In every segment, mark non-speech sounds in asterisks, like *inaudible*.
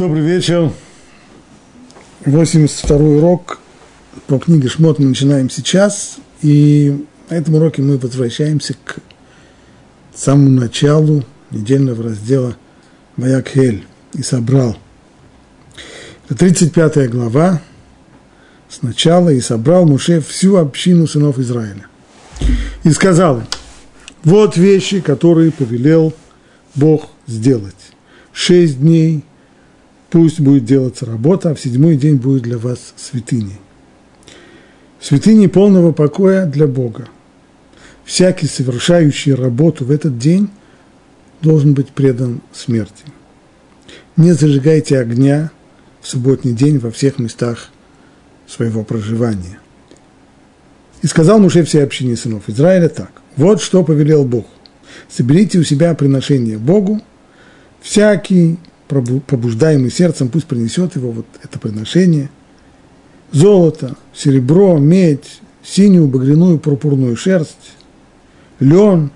Добрый вечер. 82 урок по книге Шмот мы начинаем сейчас. И на этом уроке мы возвращаемся к самому началу недельного раздела Ваякхель и собрал. Это 35 глава. Сначала и собрал Муше всю общину сынов Израиля. И сказал им, вот вещи, которые повелел Бог сделать. Шесть дней – пусть будет делаться работа, а в седьмой день будет для вас святыней. Святыни полного покоя для Бога. Всякий, совершающий работу в этот день, должен быть предан смерти. Не зажигайте огня в субботний день во всех местах своего проживания. И сказал Муше всей общине сынов Израиля так. Вот что повелел Бог. Соберите у себя приношение Богу, всякий побуждаемый сердцем, пусть принесет его вот это приношение. Золото, серебро, медь, синюю, багряную, пурпурную шерсть, лен,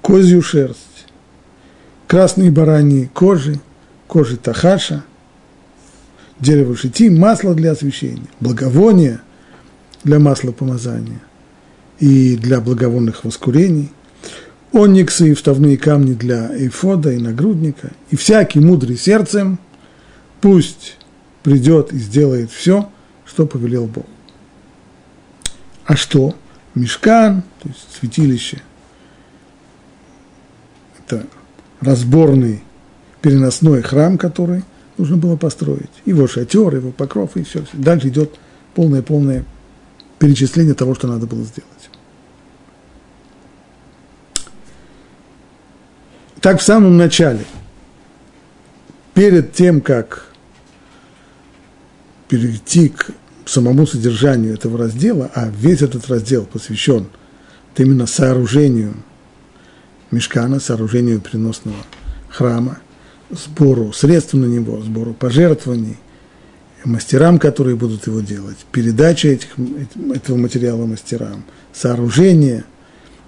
козью шерсть, красные бараньи кожи, кожи тахаша, дерево шити, масло для освещения, благовония для масла помазания и для благовонных воскурений, ониксы и вставные камни для эйфода и нагрудника, и всякий мудрый сердцем пусть придет и сделает все, что повелел Бог. А что? Мешкан, то есть святилище, это разборный переносной храм, который нужно было построить. Его шатер, его покров и все. Дальше идет полное-полное перечисление того, что надо было сделать. Так в самом начале, перед тем, как перейти к самому содержанию этого раздела, а весь этот раздел посвящен именно сооружению мешкана, сооружению переносного храма, сбору средств на него, сбору пожертвований, мастерам, которые будут его делать, передача этих, этого материала мастерам, сооружение,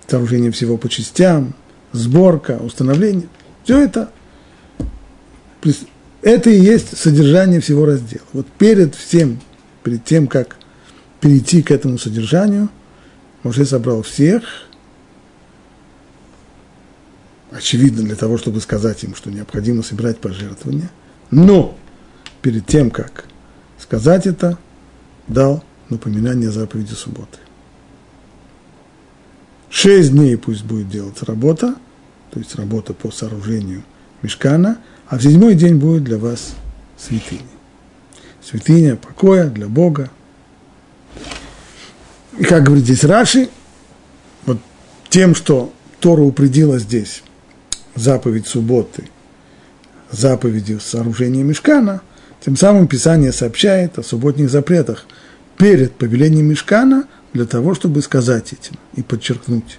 сооружение всего по частям, сборка, установление, все это, это и есть содержание всего раздела. Вот перед всем, перед тем, как перейти к этому содержанию, Моше собрал всех, очевидно, для того, чтобы сказать им, что необходимо собирать пожертвования, но перед тем, как сказать это, дал напоминание заповеди субботы. Шесть дней пусть будет делаться работа, то есть работа по сооружению мешкана, а в седьмой день будет для вас святыня. Святыня покоя для Бога. И как говорит здесь Раши, вот тем, что Тора упредила здесь заповедь субботы, заповедью сооружения мешкана, тем самым Писание сообщает о субботних запретах перед повелением мешкана – для того, чтобы сказать этим и подчеркнуть,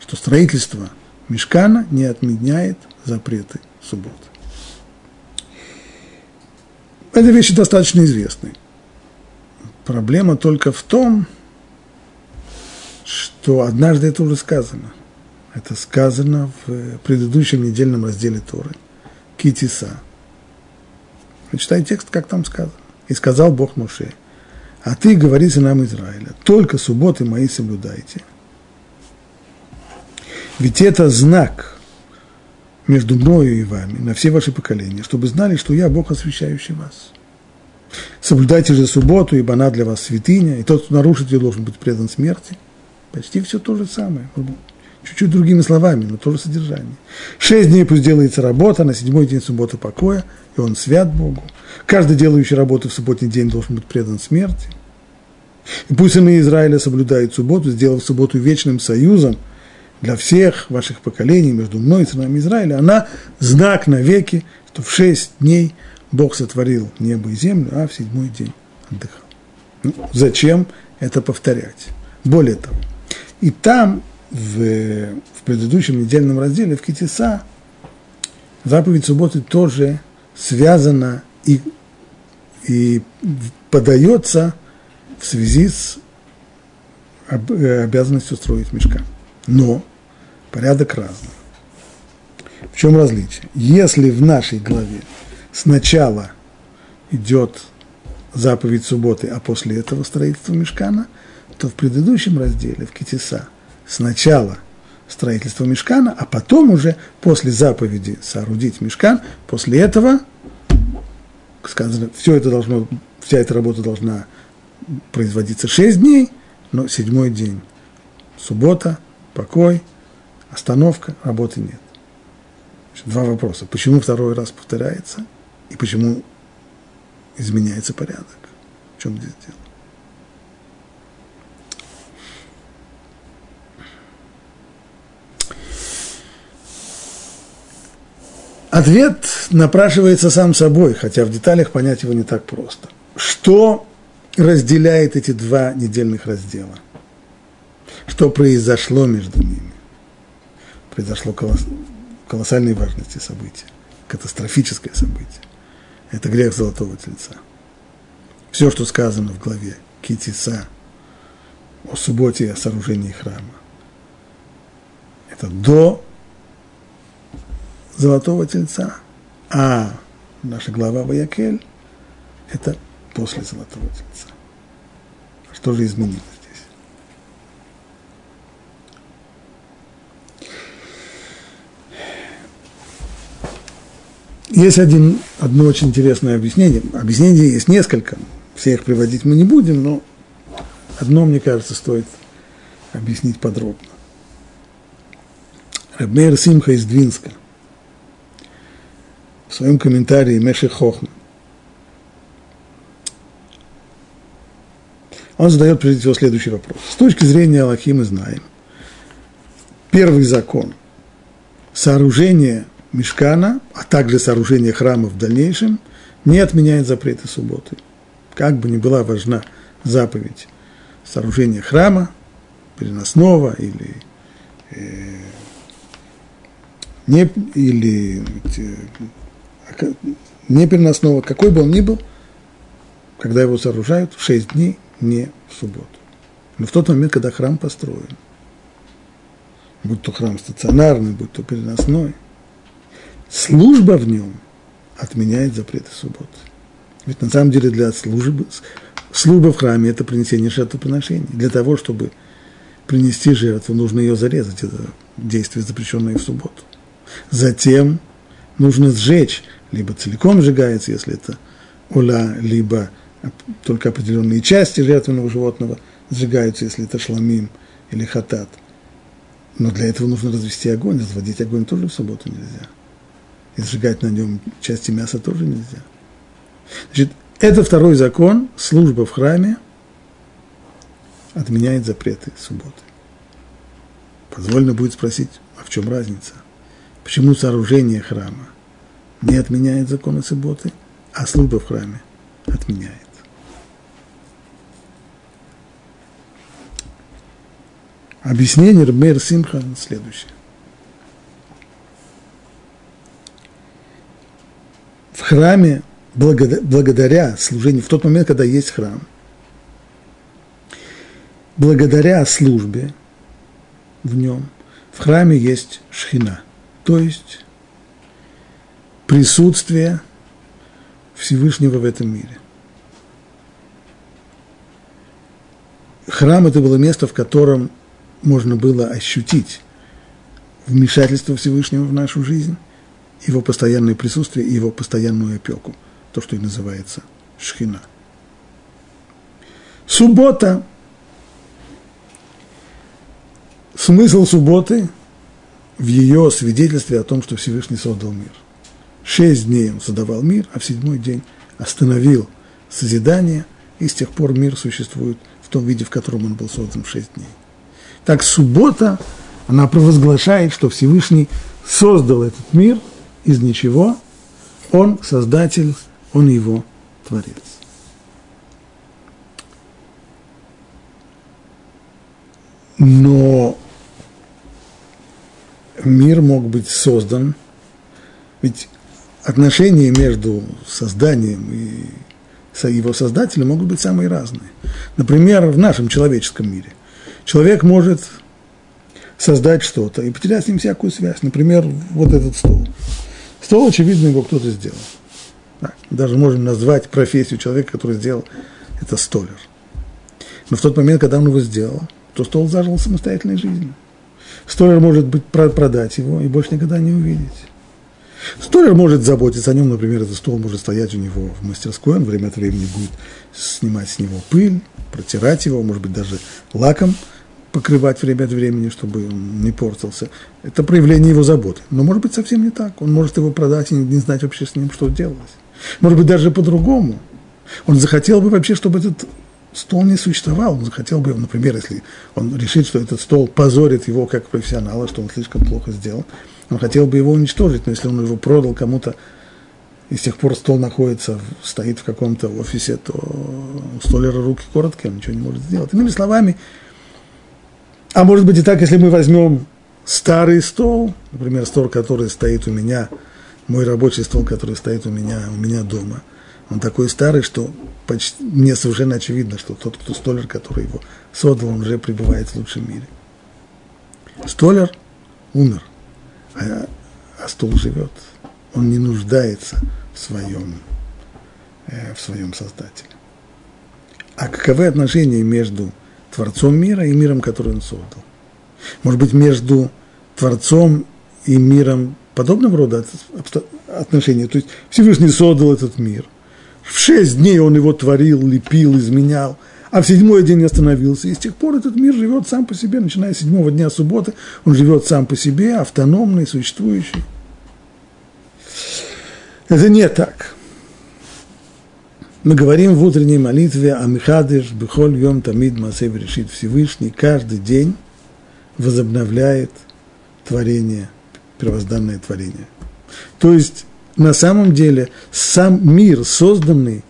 что строительство мешкана не отменяет запреты субботы. Эти вещи достаточно известны. Проблема только в том, что однажды это уже сказано. Это сказано в предыдущем недельном разделе Торы. Китиса. Читай текст, как там сказано. И сказал Бог Моше – а ты говори нам Израиля, только субботы мои соблюдайте. Ведь это знак между мною и вами на все ваши поколения, чтобы знали, что я Бог, освящающий вас. Соблюдайте же субботу, ибо она для вас святыня, и тот, кто нарушит ее, должен быть предан смерти. Почти все то же самое, чуть-чуть другими словами, но то же содержание. Шесть дней пусть делается работа, на седьмой день суббота покоя, и он свят Богу. Каждый делающий работу в субботний день должен быть предан смерти. И пусть сыны Израиля соблюдают субботу, сделав субботу вечным союзом для всех ваших поколений между мной и сынами Израиля. Она знак навеки, что в шесть дней Бог сотворил небо и землю, а в седьмой день отдыхал. Ну, зачем это повторять? Более того, и там, в, в предыдущем недельном разделе, в Китиса, заповедь субботы тоже связана и, и подается в связи с э, обязанностью строить мешкан. Но порядок разный. В чем различие? Если в нашей главе сначала идет заповедь субботы, а после этого строительство мешкана, то в предыдущем разделе, в Китиса, сначала строительство мешкана, а потом уже после заповеди соорудить мешкан, после этого сказано, все это должно, вся эта работа должна производиться 6 дней, но седьмой день, суббота, покой, остановка, работы нет. Два вопроса. Почему второй раз повторяется и почему изменяется порядок? В чем здесь дело? Ответ напрашивается сам собой, хотя в деталях понять его не так просто. Что разделяет эти два недельных раздела? Что произошло между ними? Произошло колосс... колоссальной важности события, катастрофическое событие. Это грех золотого тельца. Все, что сказано в главе Китиса о субботе и о сооружении храма, это до золотого тельца, а наша глава Ваякель – это после золотого тельца. Что же изменилось здесь? Есть один, одно очень интересное объяснение. Объяснений есть несколько. Все их приводить мы не будем, но одно, мне кажется, стоит объяснить подробно. Рабмейр Симха из Двинска в своем комментарии Меши Хохма. Он задает прежде всего следующий вопрос. С точки зрения Аллахи мы знаем, первый закон – сооружение мешкана, а также сооружение храма в дальнейшем, не отменяет запреты субботы. Как бы ни была важна заповедь сооружения храма, переносного или, э, не, или э, не переносного, какой бы он ни был, когда его сооружают, в шесть дней, не в субботу. Но в тот момент, когда храм построен, будь то храм стационарный, будь то переносной, служба в нем отменяет запреты субботы. Ведь на самом деле для службы, служба в храме – это принесение жертвоприношений. Для того, чтобы принести жертву, нужно ее зарезать. Это действие, запрещенное в субботу. Затем нужно сжечь либо целиком сжигается, если это уля, либо только определенные части жертвенного животного сжигаются, если это шламим или хатат. Но для этого нужно развести огонь, разводить огонь тоже в субботу нельзя. И сжигать на нем части мяса тоже нельзя. Значит, это второй закон, служба в храме отменяет запреты субботы. Позволено будет спросить, а в чем разница? Почему сооружение храма не отменяет законы субботы, а служба в храме отменяет. Объяснение Рабмейр Симха следующее. В храме, благодаря служению, в тот момент, когда есть храм, благодаря службе в нем, в храме есть шхина, то есть присутствие Всевышнего в этом мире. Храм – это было место, в котором можно было ощутить вмешательство Всевышнего в нашу жизнь, его постоянное присутствие и его постоянную опеку, то, что и называется шхина. Суббота. Смысл субботы в ее свидетельстве о том, что Всевышний создал мир. Шесть дней он создавал мир, а в седьмой день остановил созидание, и с тех пор мир существует в том виде, в котором он был создан в шесть дней. Так суббота, она провозглашает, что Всевышний создал этот мир из ничего, он создатель, он его творец. Но мир мог быть создан, ведь отношения между созданием и его создателем могут быть самые разные. Например, в нашем человеческом мире. Человек может создать что-то и потерять с ним всякую связь. Например, вот этот стол. Стол, очевидно, его кто-то сделал. Да, даже можем назвать профессию человека, который сделал это столер. Но в тот момент, когда он его сделал, то стол зажил самостоятельной жизнью. Столер может быть, продать его и больше никогда не увидеть. Столер может заботиться о нем, например, этот стол может стоять у него в мастерской, он время от времени будет снимать с него пыль, протирать его, может быть, даже лаком покрывать время от времени, чтобы он не портился. Это проявление его заботы. Но может быть совсем не так. Он может его продать и не знать вообще с ним, что делать. Может быть, даже по-другому. Он захотел бы вообще, чтобы этот стол не существовал. Он захотел бы, например, если он решит, что этот стол позорит его как профессионала, что он слишком плохо сделал, он хотел бы его уничтожить, но если он его продал кому-то, и с тех пор стол находится, стоит в каком-то офисе, то у столера руки короткие, он ничего не может сделать. Иными словами, а может быть и так, если мы возьмем старый стол, например, стол, который стоит у меня, мой рабочий стол, который стоит у меня, у меня дома, он такой старый, что почти, мне совершенно очевидно, что тот, кто столер, который его создал, он уже пребывает в лучшем мире. Столер умер, а, а стол живет. Он не нуждается в своем, э, в своем создателе. А каковы отношения между Творцом мира и миром, который он создал? Может быть, между Творцом и миром подобного рода отношения? То есть Всевышний создал этот мир. В шесть дней он его творил, лепил, изменял, а в седьмой день остановился. И с тех пор этот мир живет сам по себе, начиная с седьмого дня субботы, он живет сам по себе, автономный, существующий. Это не так. Мы говорим в утренней молитве о Михадыш, Бехоль, Йом, Тамид, Масев, решит Всевышний, каждый день возобновляет творение, первозданное творение. То есть, на самом деле, сам мир, созданный,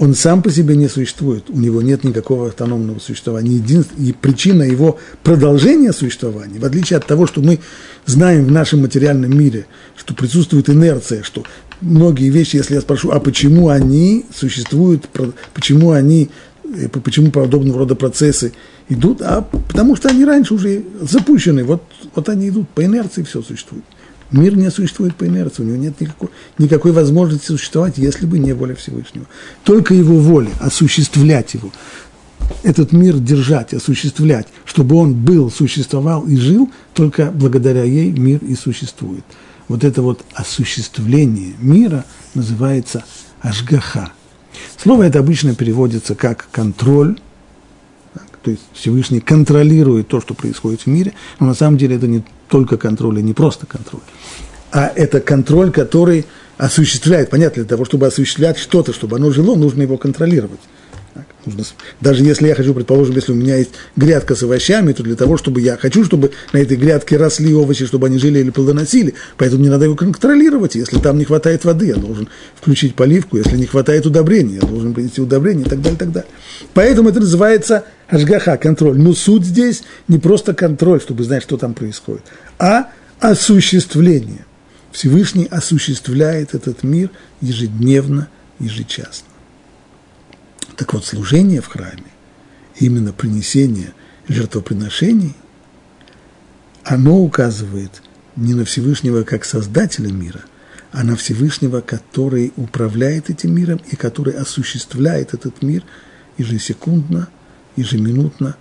он сам по себе не существует, у него нет никакого автономного существования. Единственная, и причина его продолжения существования, в отличие от того, что мы знаем в нашем материальном мире, что присутствует инерция, что многие вещи, если я спрошу, а почему они существуют, почему они, э, почему подобного рода процессы идут, а потому что они раньше уже запущены, вот, вот они идут, по инерции все существует. Мир не существует по инерции, у него нет никакой, никакой возможности существовать, если бы не воля Всевышнего. Только его воля, осуществлять его, этот мир держать, осуществлять, чтобы он был, существовал и жил, только благодаря ей мир и существует вот это вот осуществление мира называется ашгаха. Слово это обычно переводится как контроль, то есть Всевышний контролирует то, что происходит в мире, но на самом деле это не только контроль, и не просто контроль, а это контроль, который осуществляет, понятно, для того, чтобы осуществлять что-то, чтобы оно жило, нужно его контролировать. Нужно, даже если я хочу, предположим, если у меня есть грядка с овощами, то для того, чтобы я хочу, чтобы на этой грядке росли овощи, чтобы они жили или плодоносили, поэтому мне надо его контролировать. Если там не хватает воды, я должен включить поливку. Если не хватает удобрений, я должен принести удобрения и так далее, и так далее. Поэтому это называется ажгаха, контроль. Но суть здесь не просто контроль, чтобы знать, что там происходит, а осуществление. Всевышний осуществляет этот мир ежедневно, ежечасно. Так вот, служение в храме, именно принесение жертвоприношений, оно указывает не на Всевышнего как Создателя мира, а на Всевышнего, который управляет этим миром и который осуществляет этот мир ежесекундно, ежеминутно,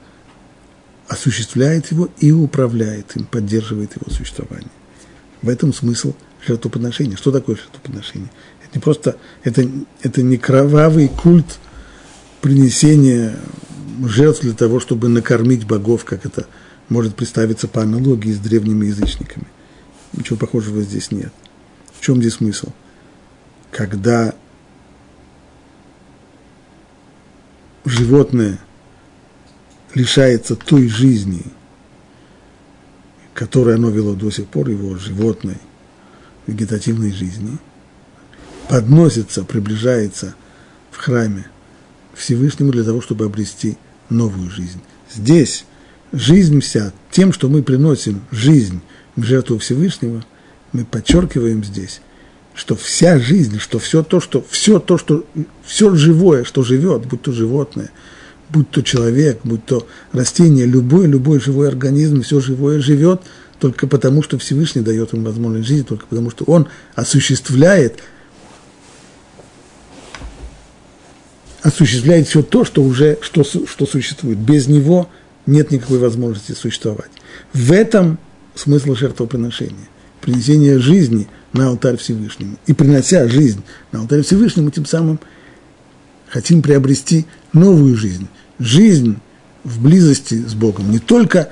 осуществляет его и управляет им, поддерживает его существование. В этом смысл жертвоприношения. Что такое жертвоприношение? Это не просто, это, это не кровавый культ – принесение жертв для того, чтобы накормить богов, как это может представиться по аналогии с древними язычниками. Ничего похожего здесь нет. В чем здесь смысл? Когда животное лишается той жизни, которую оно вело до сих пор, его животной, вегетативной жизни, подносится, приближается в храме – Всевышнему для того, чтобы обрести новую жизнь. Здесь жизнь вся, тем, что мы приносим жизнь в жертву Всевышнего, мы подчеркиваем здесь, что вся жизнь, что все то, что все то, что все живое, что живет, будь то животное, будь то человек, будь то растение, любой, любой живой организм, все живое живет только потому, что Всевышний дает ему возможность жизни, только потому, что он осуществляет осуществляет все то, что уже что, что существует. Без него нет никакой возможности существовать. В этом смысл жертвоприношения. Принесение жизни на алтарь Всевышнему. И принося жизнь на алтарь Всевышнему, тем самым хотим приобрести новую жизнь. Жизнь в близости с Богом. Не только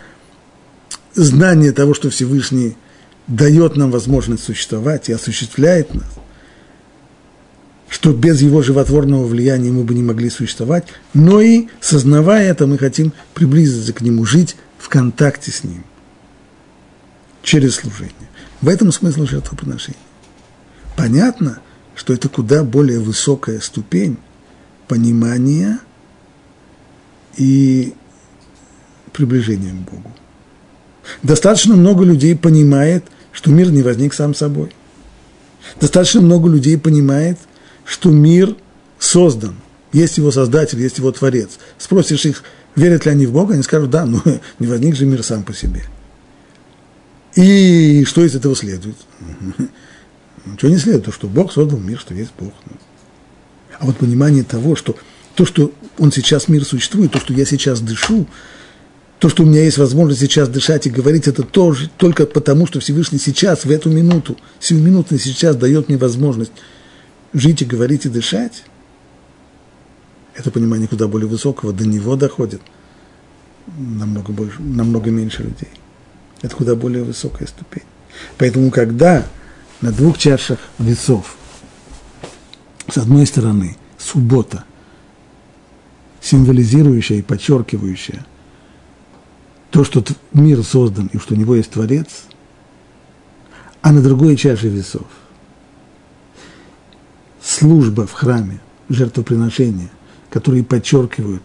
знание того, что Всевышний дает нам возможность существовать и осуществляет нас, что без его животворного влияния мы бы не могли существовать, но и, сознавая это, мы хотим приблизиться к нему, жить в контакте с ним через служение. В этом смысл жертвоприношения. Понятно, что это куда более высокая ступень понимания и приближения к Богу. Достаточно много людей понимает, что мир не возник сам собой. Достаточно много людей понимает, что мир создан. Есть его создатель, есть его творец. Спросишь их, верят ли они в Бога, они скажут, да, но *laughs* не возник же мир сам по себе. И что из этого следует? *laughs* Ничего не следует, то, что Бог создал мир, что есть Бог. А вот понимание того, что то, что он сейчас мир существует, то, что я сейчас дышу, то, что у меня есть возможность сейчас дышать и говорить, это тоже только потому, что Всевышний сейчас, в эту минуту, сиюминутно сейчас дает мне возможность жить и говорить и дышать. Это понимание куда более высокого, до него доходит намного, больше, намного меньше людей. Это куда более высокая ступень. Поэтому, когда на двух чашах весов, с одной стороны, суббота, символизирующая и подчеркивающая – то, что мир создан и что у него есть Творец, а на другой чаше весов служба в храме, жертвоприношения, которые подчеркивают,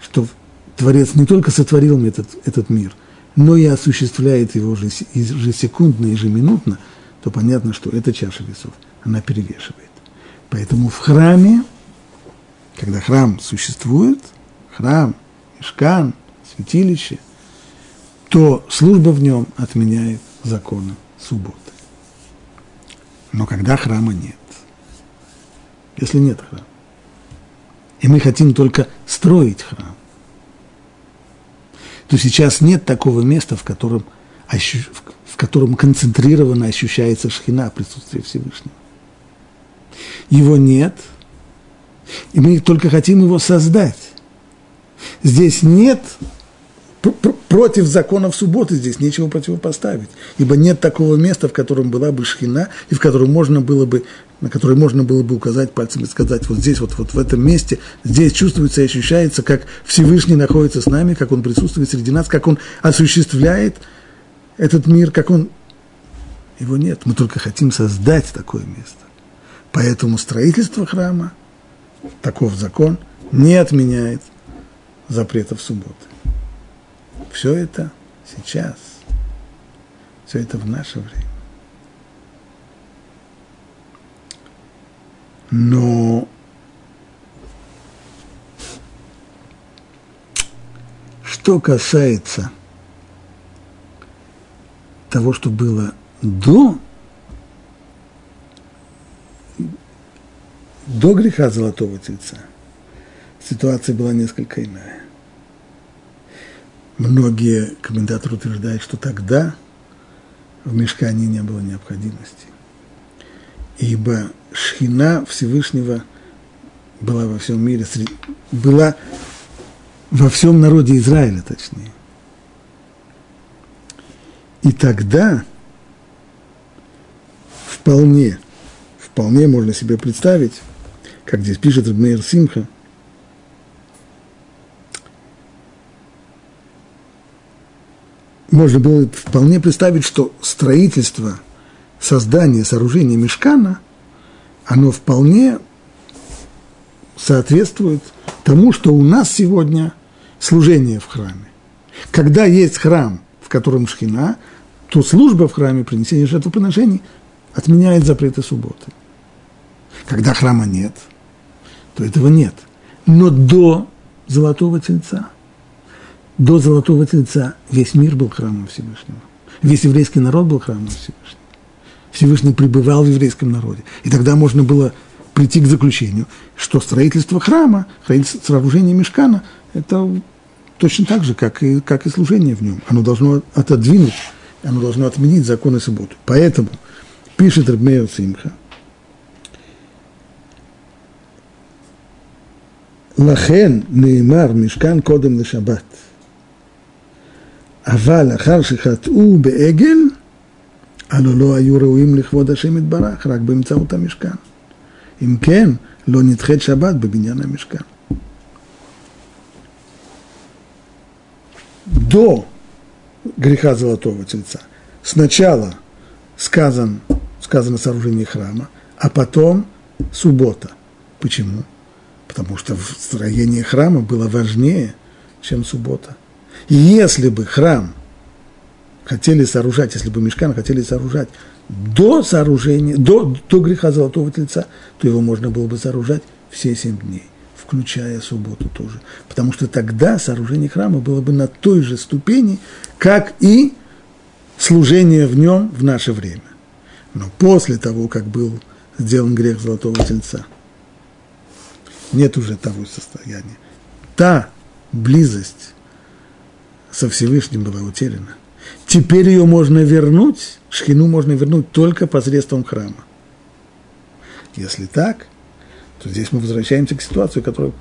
что Творец не только сотворил этот, этот мир, но и осуществляет его ежесекундно, ежеминутно, то понятно, что эта чаша весов, она перевешивает. Поэтому в храме, когда храм существует, храм, мешкан, святилище – то служба в нем отменяет законы субботы. Но когда храма нет, если нет храма, и мы хотим только строить храм, то сейчас нет такого места, в котором, в котором концентрированно ощущается шхина, присутствие Всевышнего. Его нет, и мы только хотим его создать. Здесь нет против законов субботы здесь нечего противопоставить, ибо нет такого места, в котором была бы шхина, и в котором можно было бы, на которое можно было бы указать пальцем и сказать, вот здесь, вот, вот в этом месте, здесь чувствуется и ощущается, как Всевышний находится с нами, как Он присутствует среди нас, как Он осуществляет этот мир, как Он... Его нет, мы только хотим создать такое место. Поэтому строительство храма, таков закон, не отменяет запретов субботы. Все это сейчас. Все это в наше время. Но что касается того, что было до, до греха Золотого Тельца, ситуация была несколько иная. Многие комментаторы утверждают, что тогда в мешкане не было необходимости, ибо шхина Всевышнего была во всем мире, была во всем народе Израиля, точнее. И тогда вполне, вполне можно себе представить, как здесь пишет Рабмейр Симха – можно было вполне представить, что строительство, создание, сооружение мешкана, оно вполне соответствует тому, что у нас сегодня служение в храме. Когда есть храм, в котором шхина, то служба в храме, принесение жертвоприношений, отменяет запреты субботы. Когда храма нет, то этого нет. Но до Золотого Тельца – до Золотого Тельца весь мир был храмом Всевышнего. Весь еврейский народ был храмом Всевышнего. Всевышний пребывал в еврейском народе. И тогда можно было прийти к заключению, что строительство храма, строительство сооружение мешкана – это точно так же, как и, как и служение в нем. Оно должно отодвинуть, оно должно отменить законы субботы. Поэтому, пишет Рабмея Цимха, Лахен неймар мешкан кодем на шаббат – אבל לאחר שחטאו בעגל, הלא לא היו ראויים לכבוד השם יתברך, רק באמצעות המשכן. אם כן, לא נדחית שבת בבניין המשכן. До греха Золотого Тельца сначала сказан, сказано сооружение храма, а потом суббота. Почему? Потому что строение храма было важнее, чем суббота. Если бы храм хотели сооружать, если бы мешкан хотели сооружать до сооружения, до, до греха Золотого Тельца, то его можно было бы сооружать все семь дней, включая субботу тоже. Потому что тогда сооружение храма было бы на той же ступени, как и служение в нем в наше время. Но после того, как был сделан грех Золотого Тельца, нет уже того состояния. Та близость со Всевышним была утеряна. Теперь ее можно вернуть, шхину можно вернуть только посредством храма. Если так, то здесь мы возвращаемся к ситуации, которую,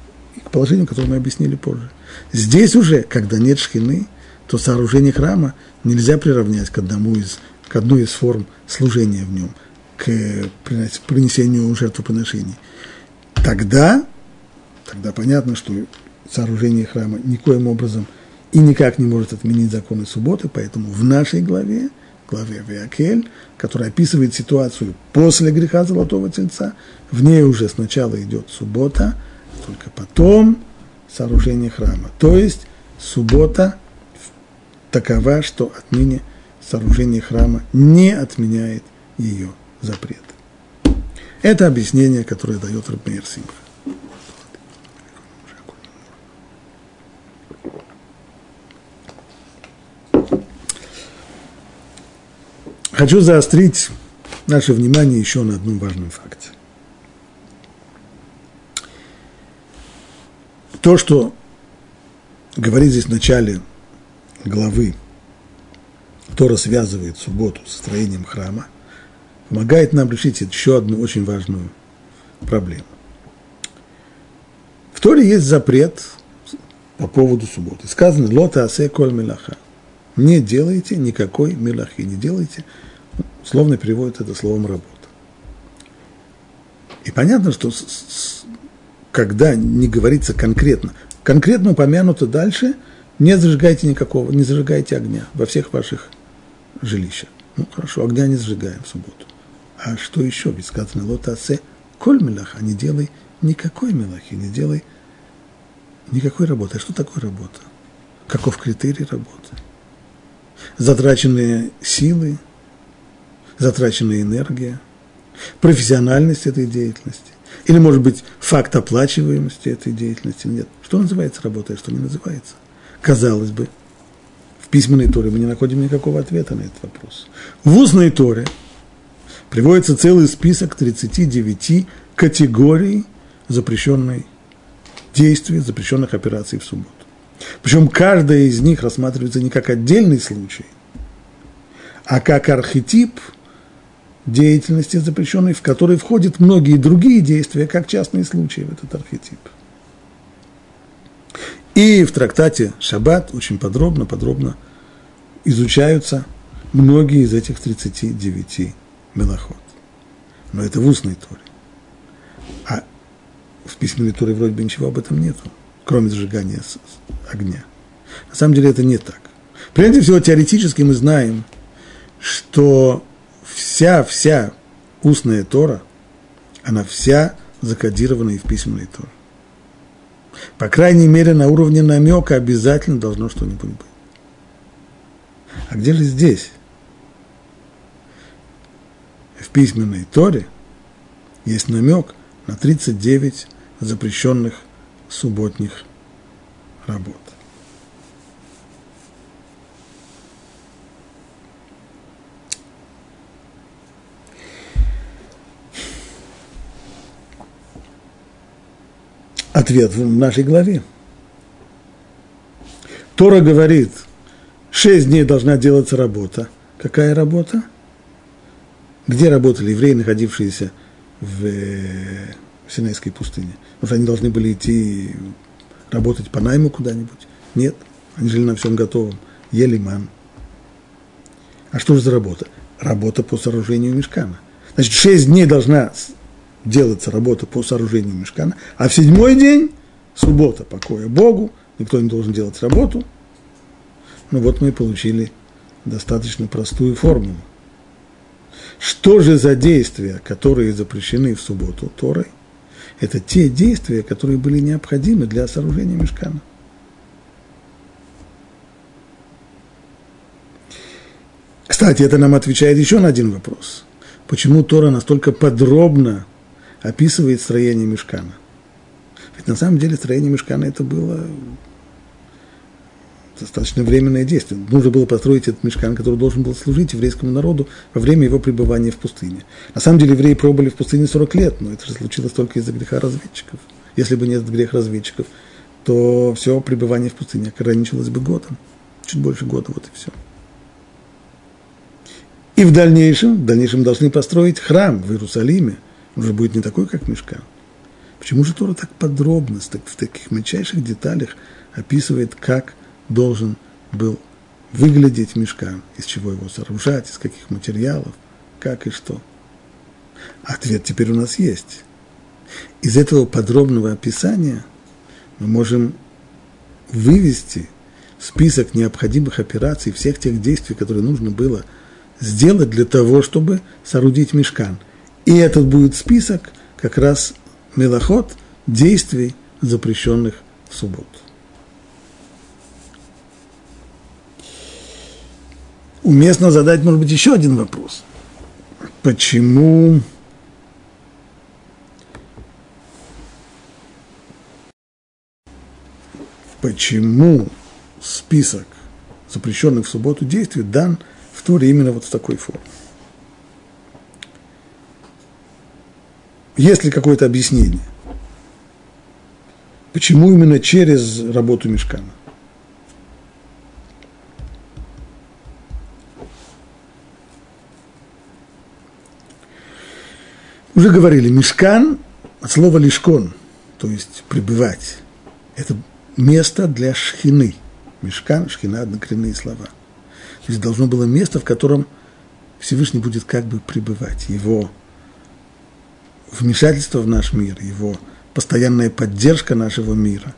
к положению, которое мы объяснили позже. Здесь уже, когда нет шхины, то сооружение храма нельзя приравнять к одному из, к одной из форм служения в нем, к принесению жертвоприношений. Тогда, тогда понятно, что сооружение храма никоим образом – и никак не может отменить законы субботы, поэтому в нашей главе, главе Виакель, которая описывает ситуацию после греха Золотого Тельца, в ней уже сначала идет суббота, только потом сооружение храма. То есть суббота такова, что отныне сооружение храма не отменяет ее запрет. Это объяснение, которое дает Рабмейр Симха. Хочу заострить наше внимание еще на одном важном факте. То, что говорит здесь в начале главы, Тора связывает субботу с строением храма, помогает нам решить еще одну очень важную проблему. В Торе есть запрет по поводу субботы. Сказано «Лота асе коль мелаха». Не делайте никакой мелахи, не делайте Словно переводит это словом работа. И понятно, что с, с, когда не говорится конкретно, конкретно упомянуто дальше, не зажигайте никакого, не зажигайте огня во всех ваших жилищах. Ну, хорошо, огня не зажигаем в субботу. А что еще? Ведь сказано, лотасе коль мелаха, не делай никакой мелахи, не делай никакой работы. А что такое работа? Каков критерий работы? Затраченные силы, затраченная энергия, профессиональность этой деятельности, или, может быть, факт оплачиваемости этой деятельности. Нет. Что называется работой, а что не называется? Казалось бы, в письменной торе мы не находим никакого ответа на этот вопрос. В устной торе приводится целый список 39 категорий запрещенной действий, запрещенных операций в субботу. Причем каждая из них рассматривается не как отдельный случай, а как архетип – деятельности запрещенной, в которой входят многие другие действия, как частные случаи в этот архетип. И в трактате «Шаббат» очень подробно, подробно изучаются многие из этих 39 мелоход. Но это в устной торе. А в письменной торе вроде бы ничего об этом нету, кроме зажигания огня. На самом деле это не так. Прежде всего, теоретически мы знаем, что вся, вся устная Тора, она вся закодирована и в письменной Торе. По крайней мере, на уровне намека обязательно должно что-нибудь быть. А где же здесь? В письменной Торе есть намек на 39 запрещенных субботних работ. Ответ в нашей главе. Тора говорит, шесть дней должна делаться работа. Какая работа? Где работали евреи, находившиеся в э, Синайской пустыне? Может, они должны были идти работать по найму куда-нибудь? Нет, они жили на всем готовом, ели ман. А что же за работа? Работа по сооружению мешкана. Значит, шесть дней должна делаться работа по сооружению мешкана, а в седьмой день, суббота, покоя Богу, никто не должен делать работу. Ну вот мы и получили достаточно простую формулу. Что же за действия, которые запрещены в субботу Торой? Это те действия, которые были необходимы для сооружения мешкана. Кстати, это нам отвечает еще на один вопрос. Почему Тора настолько подробно описывает строение мешкана? Ведь на самом деле строение мешкана это было достаточно временное действие. Нужно было построить этот мешкан, который должен был служить еврейскому народу во время его пребывания в пустыне. На самом деле евреи пробыли в пустыне 40 лет, но это же случилось только из-за греха разведчиков. Если бы нет грех разведчиков, то все пребывание в пустыне ограничилось бы годом. Чуть больше года, вот и все. И в дальнейшем, в дальнейшем должны построить храм в Иерусалиме. Уже будет не такой, как мешкан. Почему же Тора так подробно, в таких мельчайших деталях описывает, как должен был выглядеть мешкан, из чего его сооружать, из каких материалов, как и что. Ответ теперь у нас есть. Из этого подробного описания мы можем вывести список необходимых операций, всех тех действий, которые нужно было сделать для того, чтобы соорудить мешкан. И этот будет список как раз мелоход действий, запрещенных в субботу. уместно задать, может быть, еще один вопрос. Почему почему список запрещенных в субботу действий дан в Торе именно вот в такой форме? Есть ли какое-то объяснение? Почему именно через работу мешкана? Уже говорили, мешкан от слова лишкон, то есть пребывать. Это место для шхины. Мешкан, шхина – однокоренные слова. То есть должно было место, в котором Всевышний будет как бы пребывать. Его вмешательство в наш мир, его постоянная поддержка нашего мира,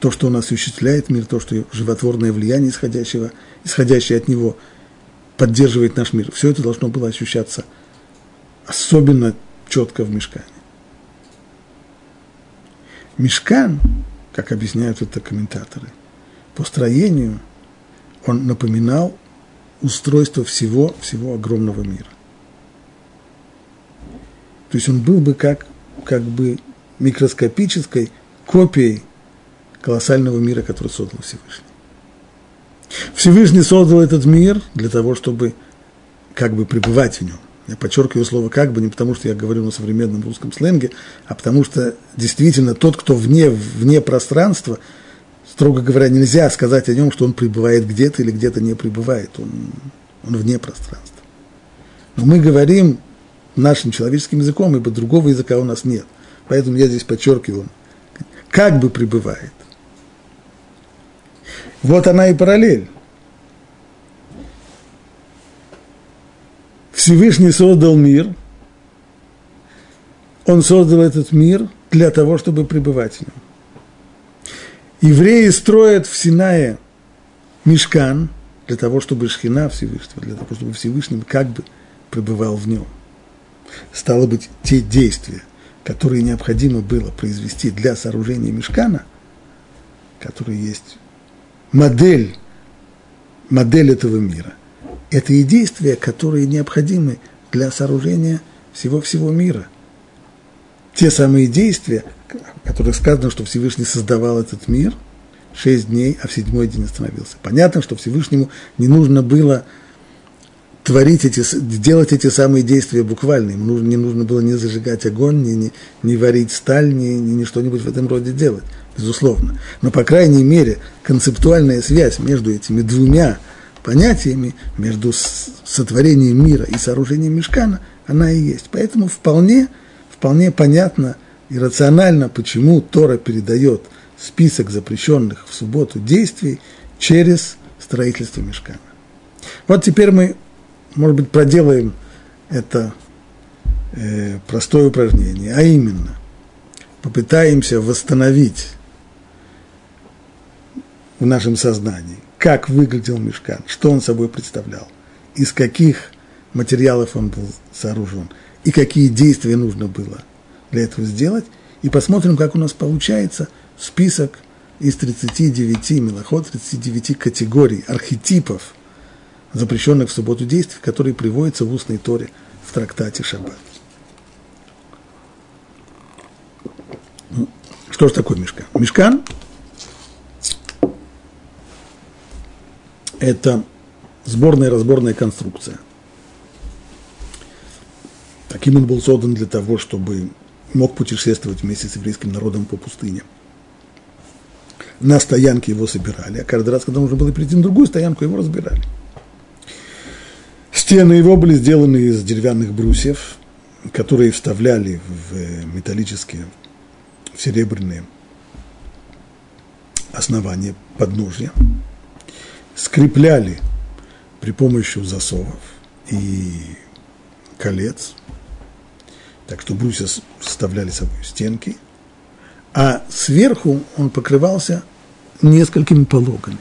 то, что он осуществляет мир, то, что животворное влияние, исходящего, исходящее от него, поддерживает наш мир. Все это должно было ощущаться особенно четко в мешкане. Мешкан, как объясняют это комментаторы, по строению он напоминал устройство всего, всего огромного мира. То есть он был бы как, как бы микроскопической копией колоссального мира, который создал Всевышний. Всевышний создал этот мир для того, чтобы как бы пребывать в нем. Я подчеркиваю слово «как бы» не потому, что я говорю на современном русском сленге, а потому что действительно тот, кто вне, вне пространства, строго говоря, нельзя сказать о нем, что он пребывает где-то или где-то не пребывает. Он, он вне пространства. Но мы говорим нашим человеческим языком, ибо другого языка у нас нет. Поэтому я здесь подчеркиваю, как бы пребывает. Вот она и параллель. Всевышний создал мир, он создал этот мир для того, чтобы пребывать в нем. Евреи строят в Синае мешкан для того, чтобы Шхина Всевышнего, для того, чтобы Всевышний как бы пребывал в нем. Стало быть, те действия, которые необходимо было произвести для сооружения мешкана, которые есть модель, модель этого мира, это и действия, которые необходимы для сооружения всего-всего мира. Те самые действия, о которых сказано, что Всевышний создавал этот мир, шесть дней, а в седьмой день остановился. Понятно, что Всевышнему не нужно было творить эти, делать эти самые действия буквально. Ему не нужно было не зажигать огонь, не, не, не варить сталь, не, не, не что-нибудь в этом роде делать, безусловно. Но, по крайней мере, концептуальная связь между этими двумя понятиями, между сотворением мира и сооружением мешкана, она и есть. Поэтому вполне, вполне понятно и рационально, почему Тора передает список запрещенных в субботу действий через строительство мешкана. Вот теперь мы может быть, проделаем это э, простое упражнение, а именно попытаемся восстановить в нашем сознании, как выглядел мешкан, что он собой представлял, из каких материалов он был сооружен и какие действия нужно было для этого сделать, и посмотрим, как у нас получается список из 39 милоход, 39 категорий, архетипов – запрещенных в субботу действий, которые приводятся в устной торе в трактате Шаббат. Ну, что же такое мешкан? Мешкан – это сборная разборная конструкция. Таким он был создан для того, чтобы мог путешествовать вместе с еврейским народом по пустыне. На стоянке его собирали, а каждый раз, когда нужно было прийти на другую стоянку, его разбирали – Стены его были сделаны из деревянных брусьев, которые вставляли в э, металлические, в серебряные основания подножья, скрепляли при помощи засовов и колец, так что брусья составляли собой стенки, а сверху он покрывался несколькими пологами.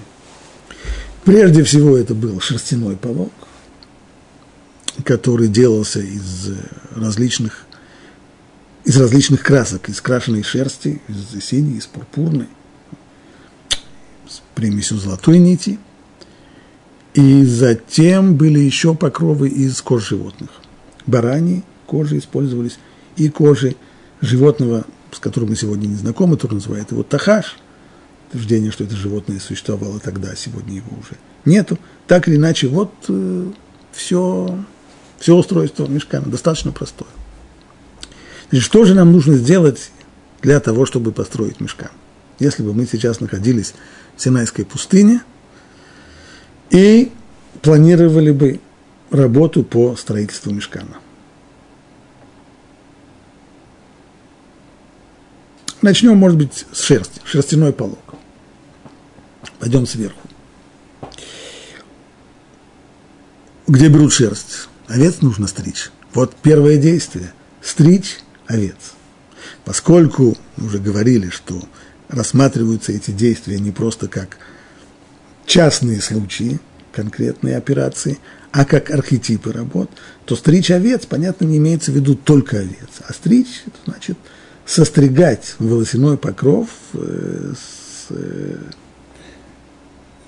Прежде всего это был шерстяной полог, который делался из э, различных, из различных красок, из крашеной шерсти, из синей, из пурпурной, с примесью золотой нити. И затем были еще покровы из кож животных. Бараньи кожи использовались и кожи животного, с которым мы сегодня не знакомы, который называют его тахаш, утверждение, что это животное существовало тогда, а сегодня его уже нету. Так или иначе, вот э, все все устройство мешкана достаточно простое. Значит, что же нам нужно сделать для того, чтобы построить мешкан? Если бы мы сейчас находились в Синайской пустыне и планировали бы работу по строительству мешкана. Начнем, может быть, с шерсти, шерстяной полог. Пойдем сверху. Где берут шерсть? Овец нужно стричь. Вот первое действие – стричь овец. Поскольку мы уже говорили, что рассматриваются эти действия не просто как частные случаи, конкретные операции, а как архетипы работ, то стричь овец, понятно, не имеется в виду только овец. А стричь – это значит состригать волосяной покров э, с э,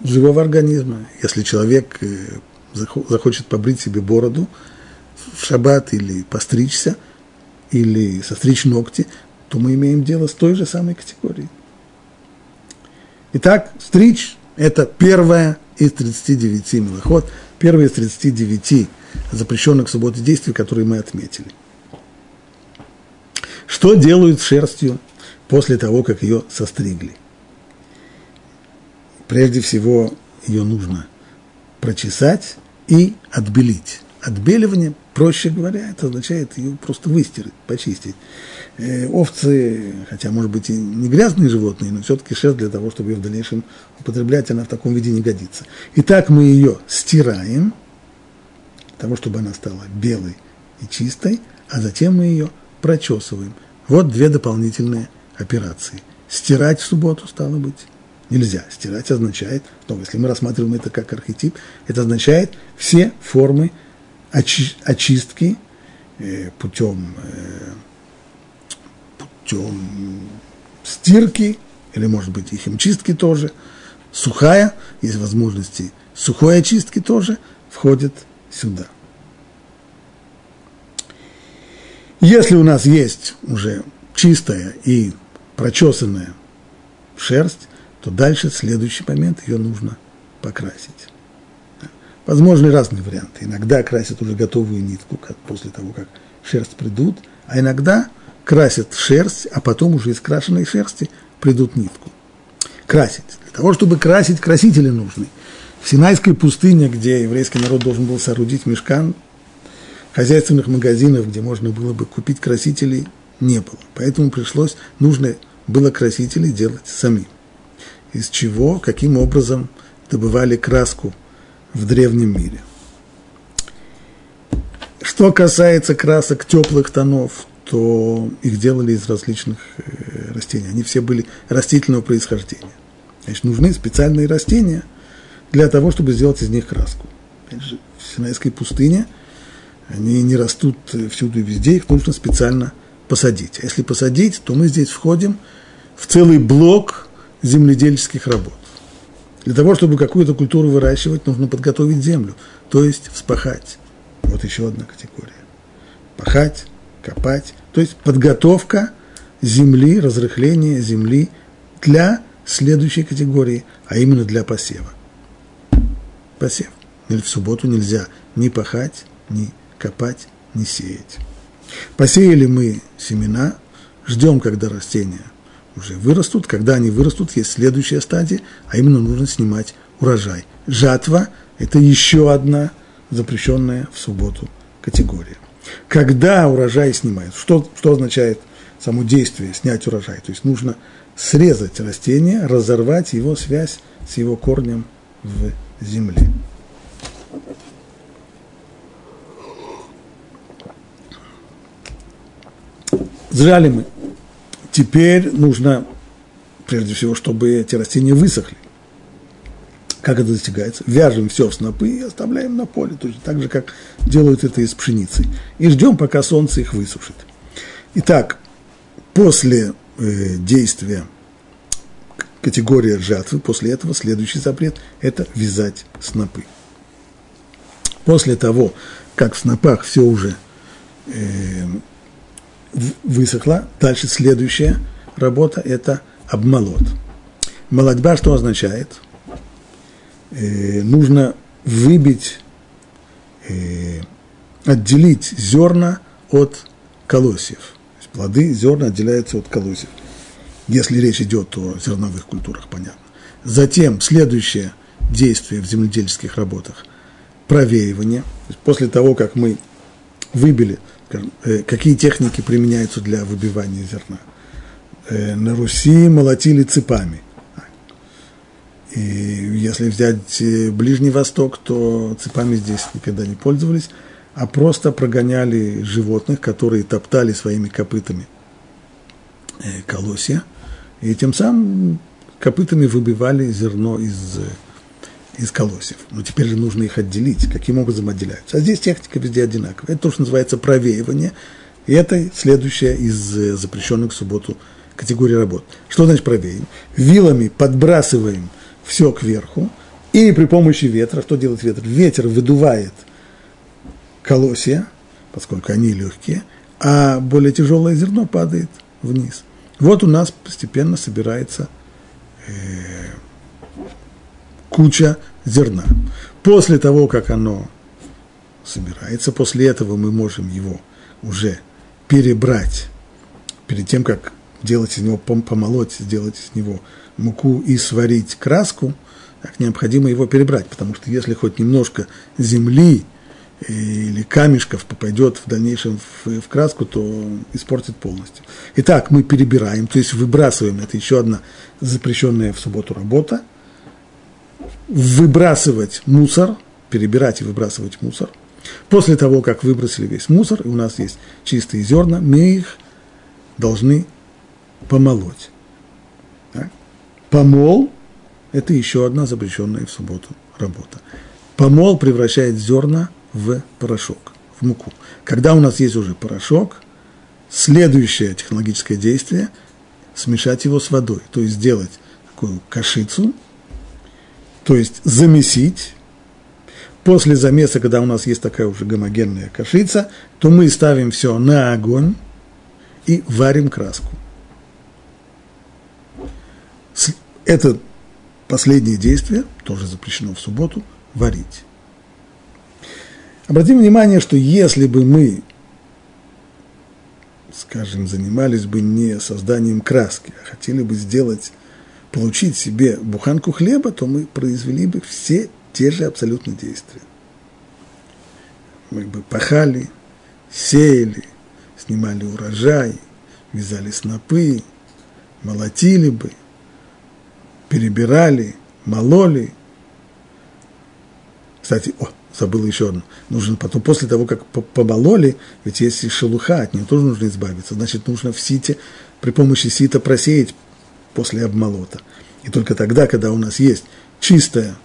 живого организма. Если человек э, захочет побрить себе бороду в шаббат или постричься, или состричь ногти, то мы имеем дело с той же самой категорией. Итак, стричь – это первая из 39 милоход, первая из 39 запрещенных в субботу действий, которые мы отметили. Что делают с шерстью после того, как ее состригли? Прежде всего, ее нужно прочесать и отбелить. Отбеливание, проще говоря, это означает ее просто выстирать, почистить. Э, овцы, хотя, может быть, и не грязные животные, но все-таки шерсть для того, чтобы ее в дальнейшем употреблять, она в таком виде не годится. Итак, мы ее стираем, для того, чтобы она стала белой и чистой, а затем мы ее прочесываем. Вот две дополнительные операции. Стирать в субботу, стало быть, нельзя. Стирать означает, но если мы рассматриваем это как архетип, это означает все формы очи, очистки э, путем, э, путем стирки, или, может быть, и химчистки тоже, сухая, есть возможности сухой очистки тоже, входит сюда. Если у нас есть уже чистая и прочесанная шерсть, то дальше, следующий момент, ее нужно покрасить. Возможны разные варианты. Иногда красят уже готовую нитку, как после того, как шерсть придут, а иногда красят шерсть, а потом уже из крашеной шерсти придут нитку. Красить. Для того, чтобы красить, красители нужны. В Синайской пустыне, где еврейский народ должен был соорудить мешкан, хозяйственных магазинов, где можно было бы купить красителей, не было. Поэтому пришлось, нужно было красители делать самим. Из чего, каким образом добывали краску в древнем мире. Что касается красок теплых тонов, то их делали из различных э, растений. Они все были растительного происхождения. Значит, нужны специальные растения для того, чтобы сделать из них краску. Опять же, в Синайской пустыне они не растут всюду и везде, их нужно специально посадить. А если посадить, то мы здесь входим в целый блок земледельческих работ. Для того, чтобы какую-то культуру выращивать, нужно подготовить землю, то есть вспахать. Вот еще одна категория. Пахать, копать, то есть подготовка земли, разрыхление земли для следующей категории, а именно для посева. Посев. В субботу нельзя ни пахать, ни копать, ни сеять. Посеяли мы семена, ждем, когда растения уже вырастут. Когда они вырастут, есть следующая стадия, а именно нужно снимать урожай. Жатва – это еще одна запрещенная в субботу категория. Когда урожай снимают, что, что означает само действие снять урожай? То есть нужно срезать растение, разорвать его связь с его корнем в земле. Зря мы? Теперь нужно, прежде всего, чтобы эти растения высохли. Как это достигается? Вяжем все в снопы и оставляем на поле, точно так же, как делают это из пшеницы. И ждем, пока солнце их высушит. Итак, после э, действия категории жатвы, после этого следующий запрет – это вязать снопы. После того, как в снопах все уже э, высохла. Дальше следующая работа – это обмолот. Молодьба что означает? Э, нужно выбить, э, отделить зерна от колосьев. То есть плоды, зерна отделяются от колосьев. Если речь идет о зерновых культурах, понятно. Затем следующее действие в земледельческих работах – провеивание. После того, как мы выбили – Э, какие техники применяются для выбивания зерна. Э, на Руси молотили цепами. И если взять э, Ближний Восток, то цепами здесь никогда не пользовались, а просто прогоняли животных, которые топтали своими копытами колосья, и тем самым копытами выбивали зерно из из колосьев. Но теперь же нужно их отделить. Каким образом отделяются? А здесь техника везде одинаковая. Это то, что называется провеивание. И это следующая из э, запрещенных в субботу категорий работ. Что значит провеиваем? Вилами подбрасываем все кверху, и при помощи ветра, что делает ветер? Ветер выдувает колосья, поскольку они легкие, а более тяжелое зерно падает вниз. Вот у нас постепенно собирается э, куча зерна. После того, как оно собирается, после этого мы можем его уже перебрать, перед тем, как делать из него, помолоть, сделать из него муку и сварить краску, так необходимо его перебрать, потому что если хоть немножко земли или камешков попадет в дальнейшем в, в краску, то испортит полностью. Итак, мы перебираем, то есть выбрасываем, это еще одна запрещенная в субботу работа – выбрасывать мусор, перебирать и выбрасывать мусор. После того, как выбросили весь мусор, и у нас есть чистые зерна, мы их должны помолоть. Так? Помол – это еще одна запрещенная в субботу работа. Помол превращает зерна в порошок, в муку. Когда у нас есть уже порошок, следующее технологическое действие – смешать его с водой, то есть сделать такую кашицу – то есть замесить. После замеса, когда у нас есть такая уже гомогенная кашица, то мы ставим все на огонь и варим краску. Это последнее действие, тоже запрещено в субботу, варить. Обратим внимание, что если бы мы, скажем, занимались бы не созданием краски, а хотели бы сделать, получить себе буханку хлеба, то мы произвели бы все те же абсолютно действия. Мы бы пахали, сеяли, снимали урожай, вязали снопы, молотили бы, перебирали, мололи. Кстати, о, забыл еще одно. Нужно потом, после того, как помололи, ведь есть и шелуха, от нее тоже нужно избавиться. Значит, нужно в сите, при помощи сита просеять после обмолота. И только тогда, когда у нас есть чистая,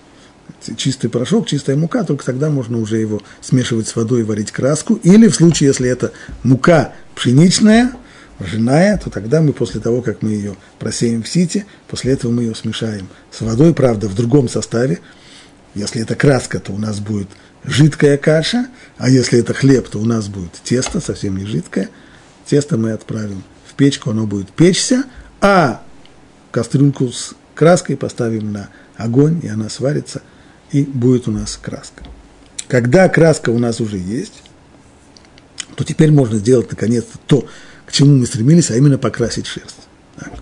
чистый порошок, чистая мука, только тогда можно уже его смешивать с водой и варить краску. Или в случае, если это мука пшеничная, ржаная, то тогда мы после того, как мы ее просеем в сите, после этого мы ее смешаем с водой, правда, в другом составе. Если это краска, то у нас будет жидкая каша, а если это хлеб, то у нас будет тесто, совсем не жидкое. Тесто мы отправим в печку, оно будет печься, а кастрюльку с краской поставим на огонь, и она сварится, и будет у нас краска. Когда краска у нас уже есть, то теперь можно сделать наконец-то то, к чему мы стремились, а именно покрасить шерсть. Так,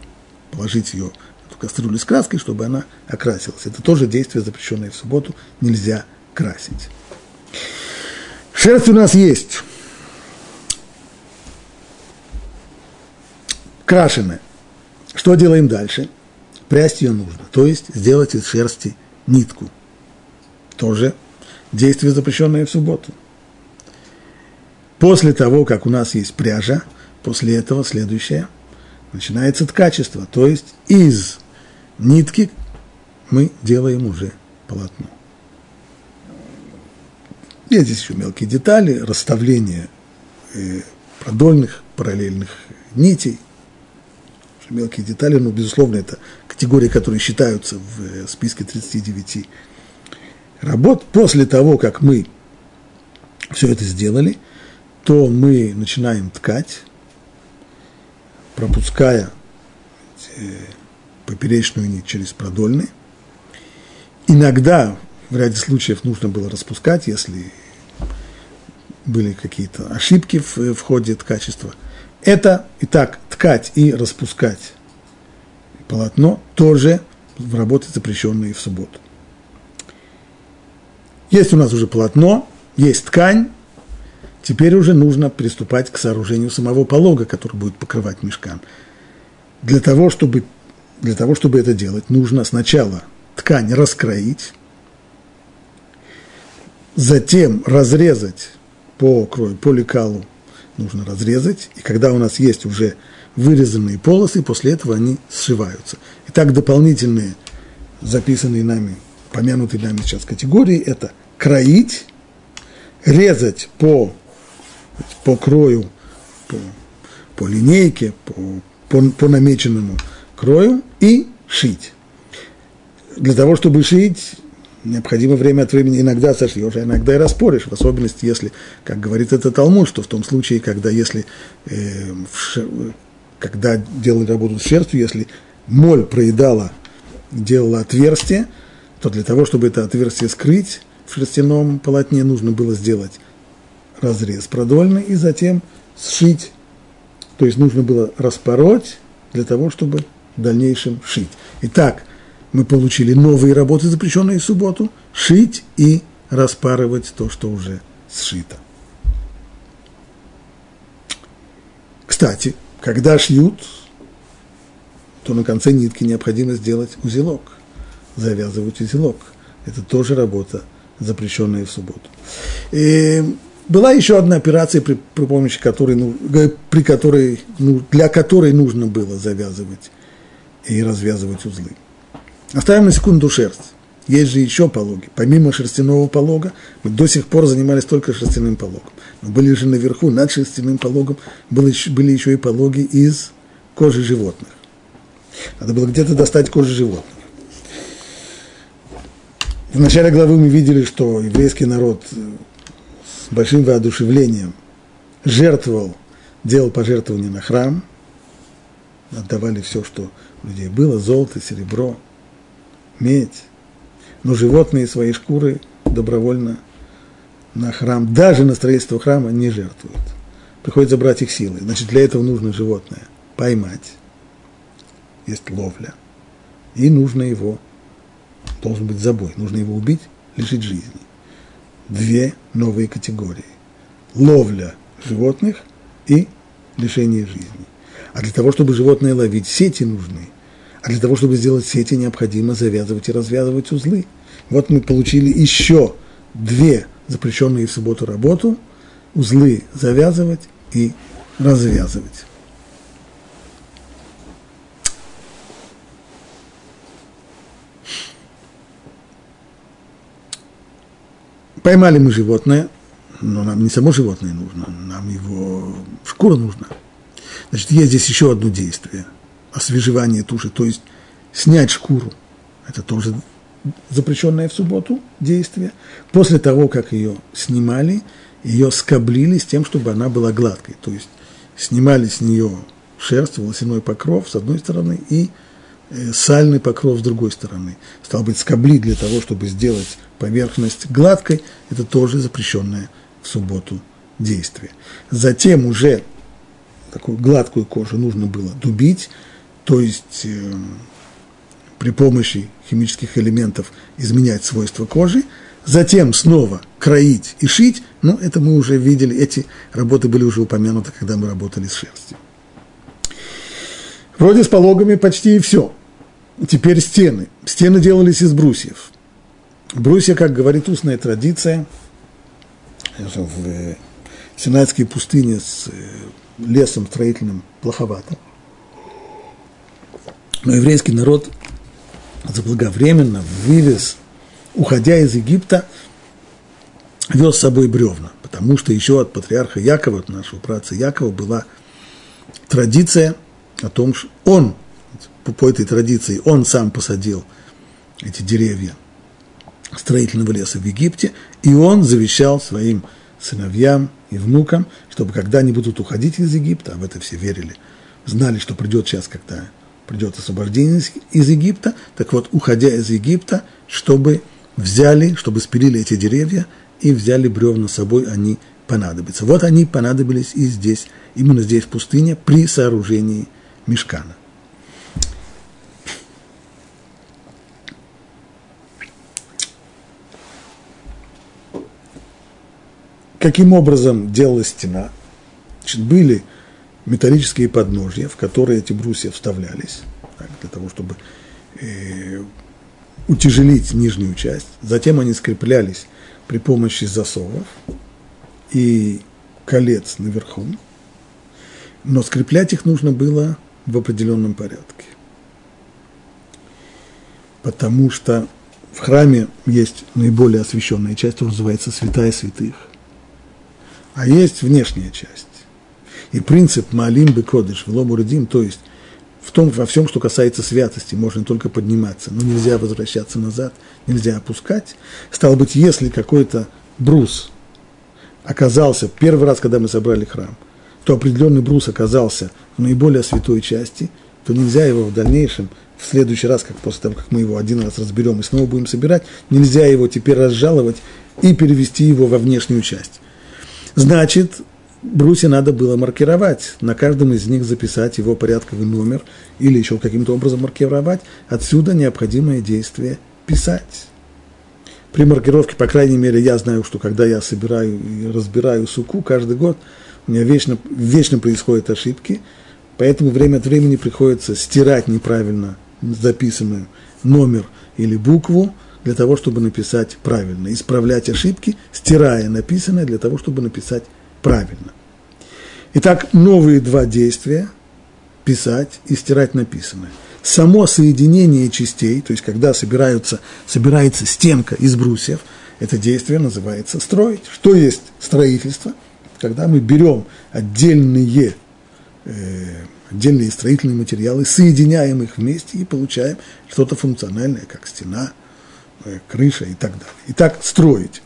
положить ее в кастрюлю с краской, чтобы она окрасилась. Это тоже действие, запрещенное в субботу, нельзя красить. Шерсть у нас есть. Крашеная. Что делаем дальше? Прясть ее нужно, то есть сделать из шерсти нитку. Тоже действие, запрещенное в субботу. После того, как у нас есть пряжа, После этого следующее. Начинается ткачество, то есть из нитки мы делаем уже полотно. Есть здесь еще мелкие детали, расставление э, продольных, параллельных нитей. Мелкие детали, но, безусловно, это категории, которые считаются в э, списке 39 работ. После того, как мы все это сделали, то мы начинаем ткать, пропуская поперечную нить через продольный. Иногда, в ряде случаев, нужно было распускать, если были какие-то ошибки в, в ходе ткачества. Это, и так, ткать и распускать полотно тоже в работе, запрещенные в субботу. Есть у нас уже полотно, есть ткань, Теперь уже нужно приступать к сооружению самого полога, который будет покрывать мешкан. Для того, чтобы, для того, чтобы это делать, нужно сначала ткань раскроить, затем разрезать по крою, по лекалу нужно разрезать, и когда у нас есть уже вырезанные полосы, после этого они сшиваются. Итак, дополнительные, записанные нами, помянутые нами сейчас категории, это кроить, резать по по крою, по, по линейке, по, по, по намеченному крою и шить. Для того, чтобы шить, необходимо время от времени иногда сошьешь, а иногда и распоришь, в особенности, если, как говорит это Талмуд, что в том случае, когда, если, э, ш... когда делали работу с шерстью, если моль проедала, делала отверстие, то для того, чтобы это отверстие скрыть в шерстяном полотне, нужно было сделать разрез продольный и затем сшить. То есть нужно было распороть для того, чтобы в дальнейшем шить. Итак, мы получили новые работы, запрещенные в субботу, шить и распарывать то, что уже сшито. Кстати, когда шьют, то на конце нитки необходимо сделать узелок, завязывать узелок. Это тоже работа, запрещенная в субботу. И была еще одна операция, при, при помощи которой, ну, при которой, ну, для которой нужно было завязывать и развязывать узлы. Оставим на секунду шерсть. Есть же еще пологи. Помимо шерстяного полога, мы до сих пор занимались только шерстяным пологом. Но были же наверху, над шерстяным пологом, были, были еще и пологи из кожи животных. Надо было где-то достать кожу животных. В начале главы мы видели, что еврейский народ с большим воодушевлением жертвовал, делал пожертвования на храм, отдавали все, что у людей было, золото, серебро, медь, но животные свои шкуры добровольно на храм, даже на строительство храма не жертвуют. Приходится брать их силой. Значит, для этого нужно животное поймать. Есть ловля. И нужно его, должен быть забой, нужно его убить, лишить жизни. Две новые категории. Ловля животных и лишение жизни. А для того, чтобы животное ловить, сети нужны. А для того, чтобы сделать сети, необходимо завязывать и развязывать узлы. Вот мы получили еще две запрещенные в субботу работу, узлы завязывать и развязывать. Поймали мы животное, но нам не само животное нужно, нам его шкура нужна. Значит, есть здесь еще одно действие – освежевание туши, то есть снять шкуру. Это тоже запрещенное в субботу действие. После того, как ее снимали, ее скоблили с тем, чтобы она была гладкой. То есть снимали с нее шерсть, волосяной покров с одной стороны и э, сальный покров с другой стороны. Стал быть, скобли для того, чтобы сделать поверхность гладкой, это тоже запрещенное в субботу действие. Затем уже такую гладкую кожу нужно было дубить, то есть э, при помощи химических элементов изменять свойства кожи, затем снова кроить и шить, но это мы уже видели, эти работы были уже упомянуты, когда мы работали с шерстью. Вроде с пологами почти и все. Теперь стены. Стены делались из брусьев. Брусья, как говорит устная традиция, в Синайской пустыне с э, лесом строительным плоховато. Но еврейский народ заблаговременно вывез, уходя из Египта, вез с собой бревна, потому что еще от патриарха Якова, от нашего праца Якова, была традиция о том, что он, по этой традиции, он сам посадил эти деревья строительного леса в Египте, и он завещал своим сыновьям и внукам, чтобы когда они будут уходить из Египта, а в это все верили, знали, что придет час, когда придет освобождение из Египта, так вот, уходя из Египта, чтобы взяли, чтобы спилили эти деревья и взяли бревна с собой, они понадобятся. Вот они понадобились и здесь, именно здесь, в пустыне, при сооружении мешкана. Каким образом делалась стена? Значит, были металлические подножья, в которые эти брусья вставлялись, так, для того, чтобы э, утяжелить нижнюю часть. Затем они скреплялись при помощи засовов и колец наверху. Но скреплять их нужно было в определенном порядке. Потому что в храме есть наиболее освященная часть, которая называется святая святых. А есть внешняя часть. И принцип Маалим Бекодыш, в Лобурадим, то есть в том, во всем, что касается святости, можно только подниматься, но нельзя возвращаться назад, нельзя опускать. Стало быть, если какой-то брус оказался, первый раз, когда мы собрали храм, то определенный брус оказался в наиболее святой части, то нельзя его в дальнейшем, в следующий раз, как после того, как мы его один раз разберем и снова будем собирать, нельзя его теперь разжаловать и перевести его во внешнюю часть. Значит, брусья надо было маркировать, на каждом из них записать его порядковый номер или еще каким-то образом маркировать. Отсюда необходимое действие писать. При маркировке, по крайней мере, я знаю, что когда я собираю и разбираю суку каждый год, у меня вечно, вечно происходят ошибки, поэтому время от времени приходится стирать неправильно записанный номер или букву, для того, чтобы написать правильно, исправлять ошибки, стирая написанное для того, чтобы написать правильно. Итак, новые два действия – писать и стирать написанное. Само соединение частей, то есть когда собираются, собирается стенка из брусьев, это действие называется строить. Что есть строительство? Когда мы берем отдельные, э, отдельные строительные материалы, соединяем их вместе и получаем что-то функциональное, как стена – Э, крыша и так далее. Итак, строить.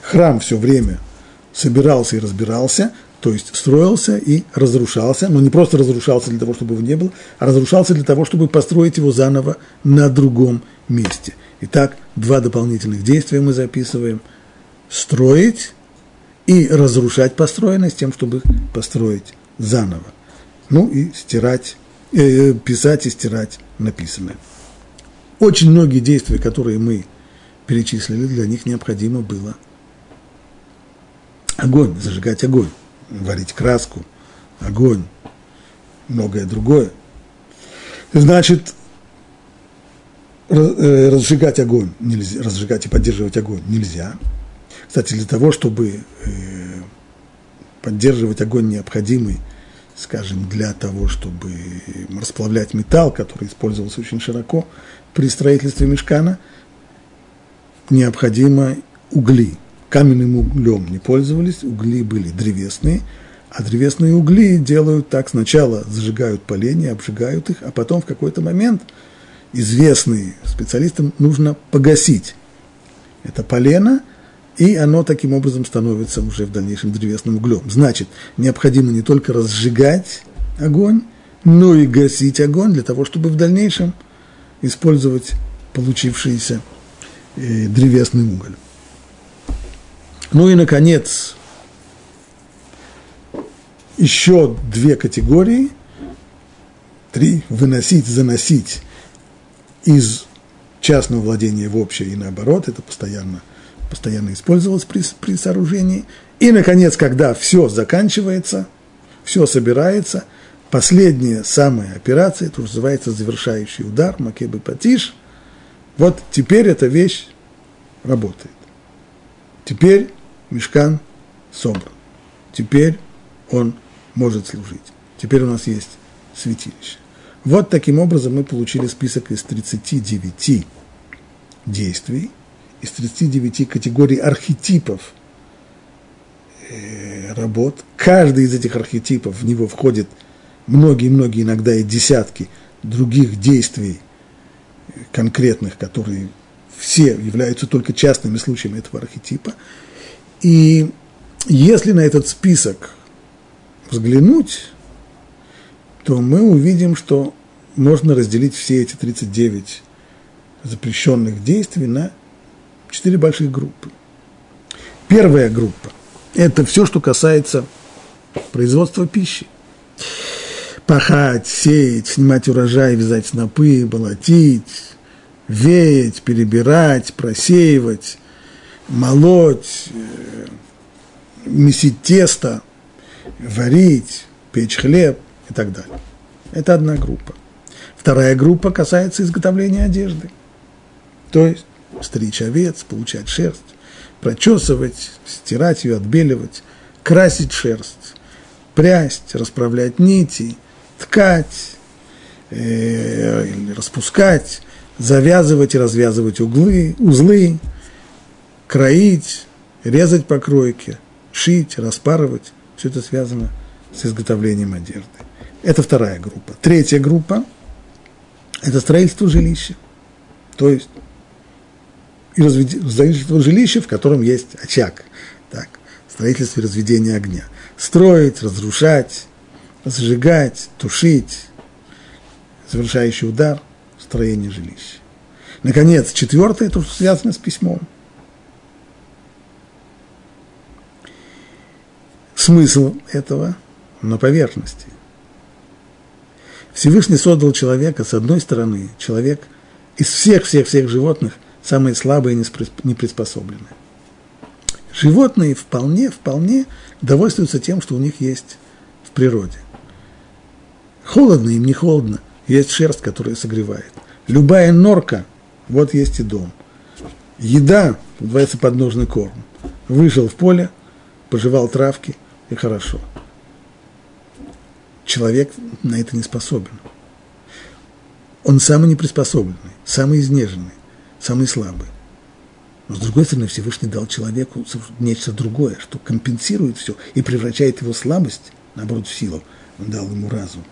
Храм все время собирался и разбирался, то есть строился и разрушался, но не просто разрушался для того, чтобы его не было, а разрушался для того, чтобы построить его заново на другом месте. Итак, два дополнительных действия мы записываем. строить и разрушать построенное с тем, чтобы построить заново. Ну и стирать, э, писать и стирать написанное. Очень многие действия, которые мы перечислили, для них необходимо было огонь, зажигать огонь, варить краску, огонь, многое другое. Значит, э, разжигать огонь нельзя, разжигать и поддерживать огонь нельзя. Кстати, для того, чтобы э, поддерживать огонь необходимый, скажем, для того, чтобы расплавлять металл, который использовался очень широко при строительстве мешкана, необходимо угли. Каменным углем не пользовались, угли были древесные, а древесные угли делают так, сначала зажигают поленья, обжигают их, а потом в какой-то момент известные специалистам нужно погасить это полено – и оно таким образом становится уже в дальнейшем древесным углем. Значит, необходимо не только разжигать огонь, но и гасить огонь для того, чтобы в дальнейшем использовать получившийся э, древесный уголь. Ну и, наконец, еще две категории. Три – выносить, заносить из частного владения в общее и наоборот, это постоянно – постоянно использовалось при, при сооружении. И, наконец, когда все заканчивается, все собирается, последняя самая операция, это называется завершающий удар, макебы патиш, вот теперь эта вещь работает. Теперь мешкан собран. Теперь он может служить. Теперь у нас есть святилище. Вот таким образом мы получили список из 39 действий – из 39 категорий архетипов э, работ. Каждый из этих архетипов в него входит многие-многие, иногда и десятки других действий конкретных, которые все являются только частными случаями этого архетипа. И если на этот список взглянуть, то мы увидим, что можно разделить все эти 39 запрещенных действий на четыре больших группы. Первая группа – это все, что касается производства пищи. Пахать, сеять, снимать урожай, вязать снопы, болотить, веять, перебирать, просеивать, молоть, э, месить тесто, варить, печь хлеб и так далее. Это одна группа. Вторая группа касается изготовления одежды. То есть стричь овец, получать шерсть, прочесывать, стирать ее, отбеливать, красить шерсть, прясть, расправлять нити, ткать, э, распускать, завязывать и развязывать углы, узлы, кроить, резать по кройке, шить, распарывать. Все это связано с изготовлением одежды. Это вторая группа. Третья группа – это строительство жилища. То есть и строительство жилища, в котором есть очаг. Так, строительство и разведение огня. Строить, разрушать, зажигать, тушить, завершающий удар, строение жилища. Наконец, четвертое, то, что связано с письмом. Смысл этого на поверхности. Всевышний создал человека, с одной стороны, человек из всех-всех-всех животных – самые слабые и неприспособленные. Животные вполне, вполне довольствуются тем, что у них есть в природе. Холодно им, не холодно, есть шерсть, которая согревает. Любая норка, вот есть и дом. Еда, называется подножный корм. Вышел в поле, пожевал травки, и хорошо. Человек на это не способен. Он самый неприспособленный, самый изнеженный самый слабый. Но с другой стороны, Всевышний дал человеку нечто другое, что компенсирует все и превращает его слабость, наоборот, в силу. Он дал ему разум.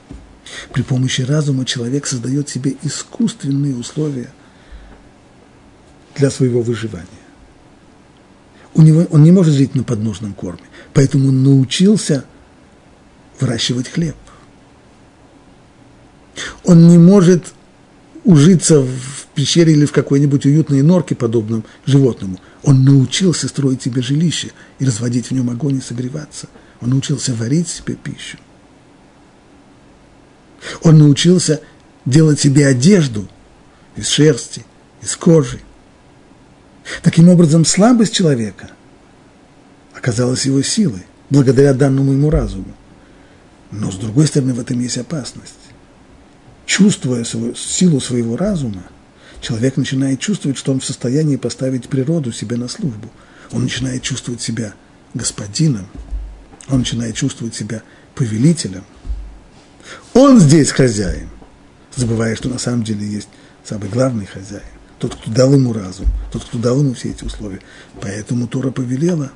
При помощи разума человек создает себе искусственные условия для своего выживания. У него, он не может жить на подножном корме, поэтому он научился выращивать хлеб. Он не может ужиться в пещере или в какой-нибудь уютной норке, подобном животному. Он научился строить себе жилище и разводить в нем огонь и согреваться. Он научился варить себе пищу. Он научился делать себе одежду из шерсти, из кожи. Таким образом, слабость человека оказалась его силой, благодаря данному ему разуму. Но, с другой стороны, в этом есть опасность. Чувствуя свою, силу своего разума, человек начинает чувствовать, что он в состоянии поставить природу себе на службу. Он начинает чувствовать себя господином, он начинает чувствовать себя повелителем. Он здесь хозяин, забывая, что на самом деле есть самый главный хозяин, тот, кто дал ему разум, тот, кто дал ему все эти условия. Поэтому Тора повелела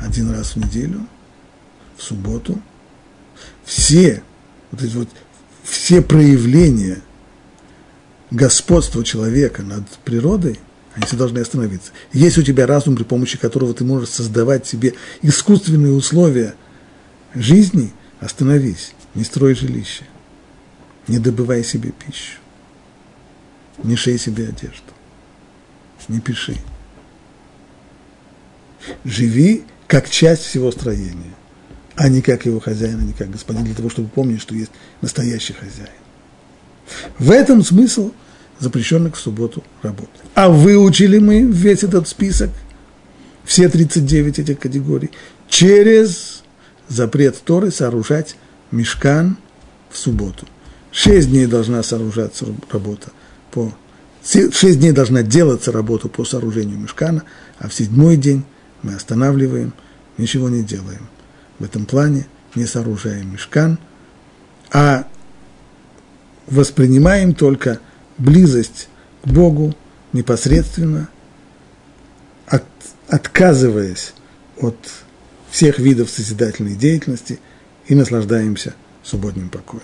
один раз в неделю, в субботу, все вот эти вот все проявления господства человека над природой, они все должны остановиться. Есть у тебя разум, при помощи которого ты можешь создавать себе искусственные условия жизни, остановись, не строй жилище, не добывай себе пищу, не шей себе одежду, не пиши. Живи как часть всего строения, а не как его хозяин, а не как господин, для того, чтобы помнить, что есть настоящий хозяин. В этом смысл запрещенных в субботу работы. А выучили мы весь этот список, все 39 этих категорий, через запрет Торы сооружать мешкан в субботу. Шесть дней должна сооружаться работа по... Шесть дней должна делаться работа по сооружению мешкана, а в седьмой день мы останавливаем, ничего не делаем. В этом плане не сооружаем мешкан, а воспринимаем только близость к Богу непосредственно, от, отказываясь от всех видов созидательной деятельности и наслаждаемся субботним покоем.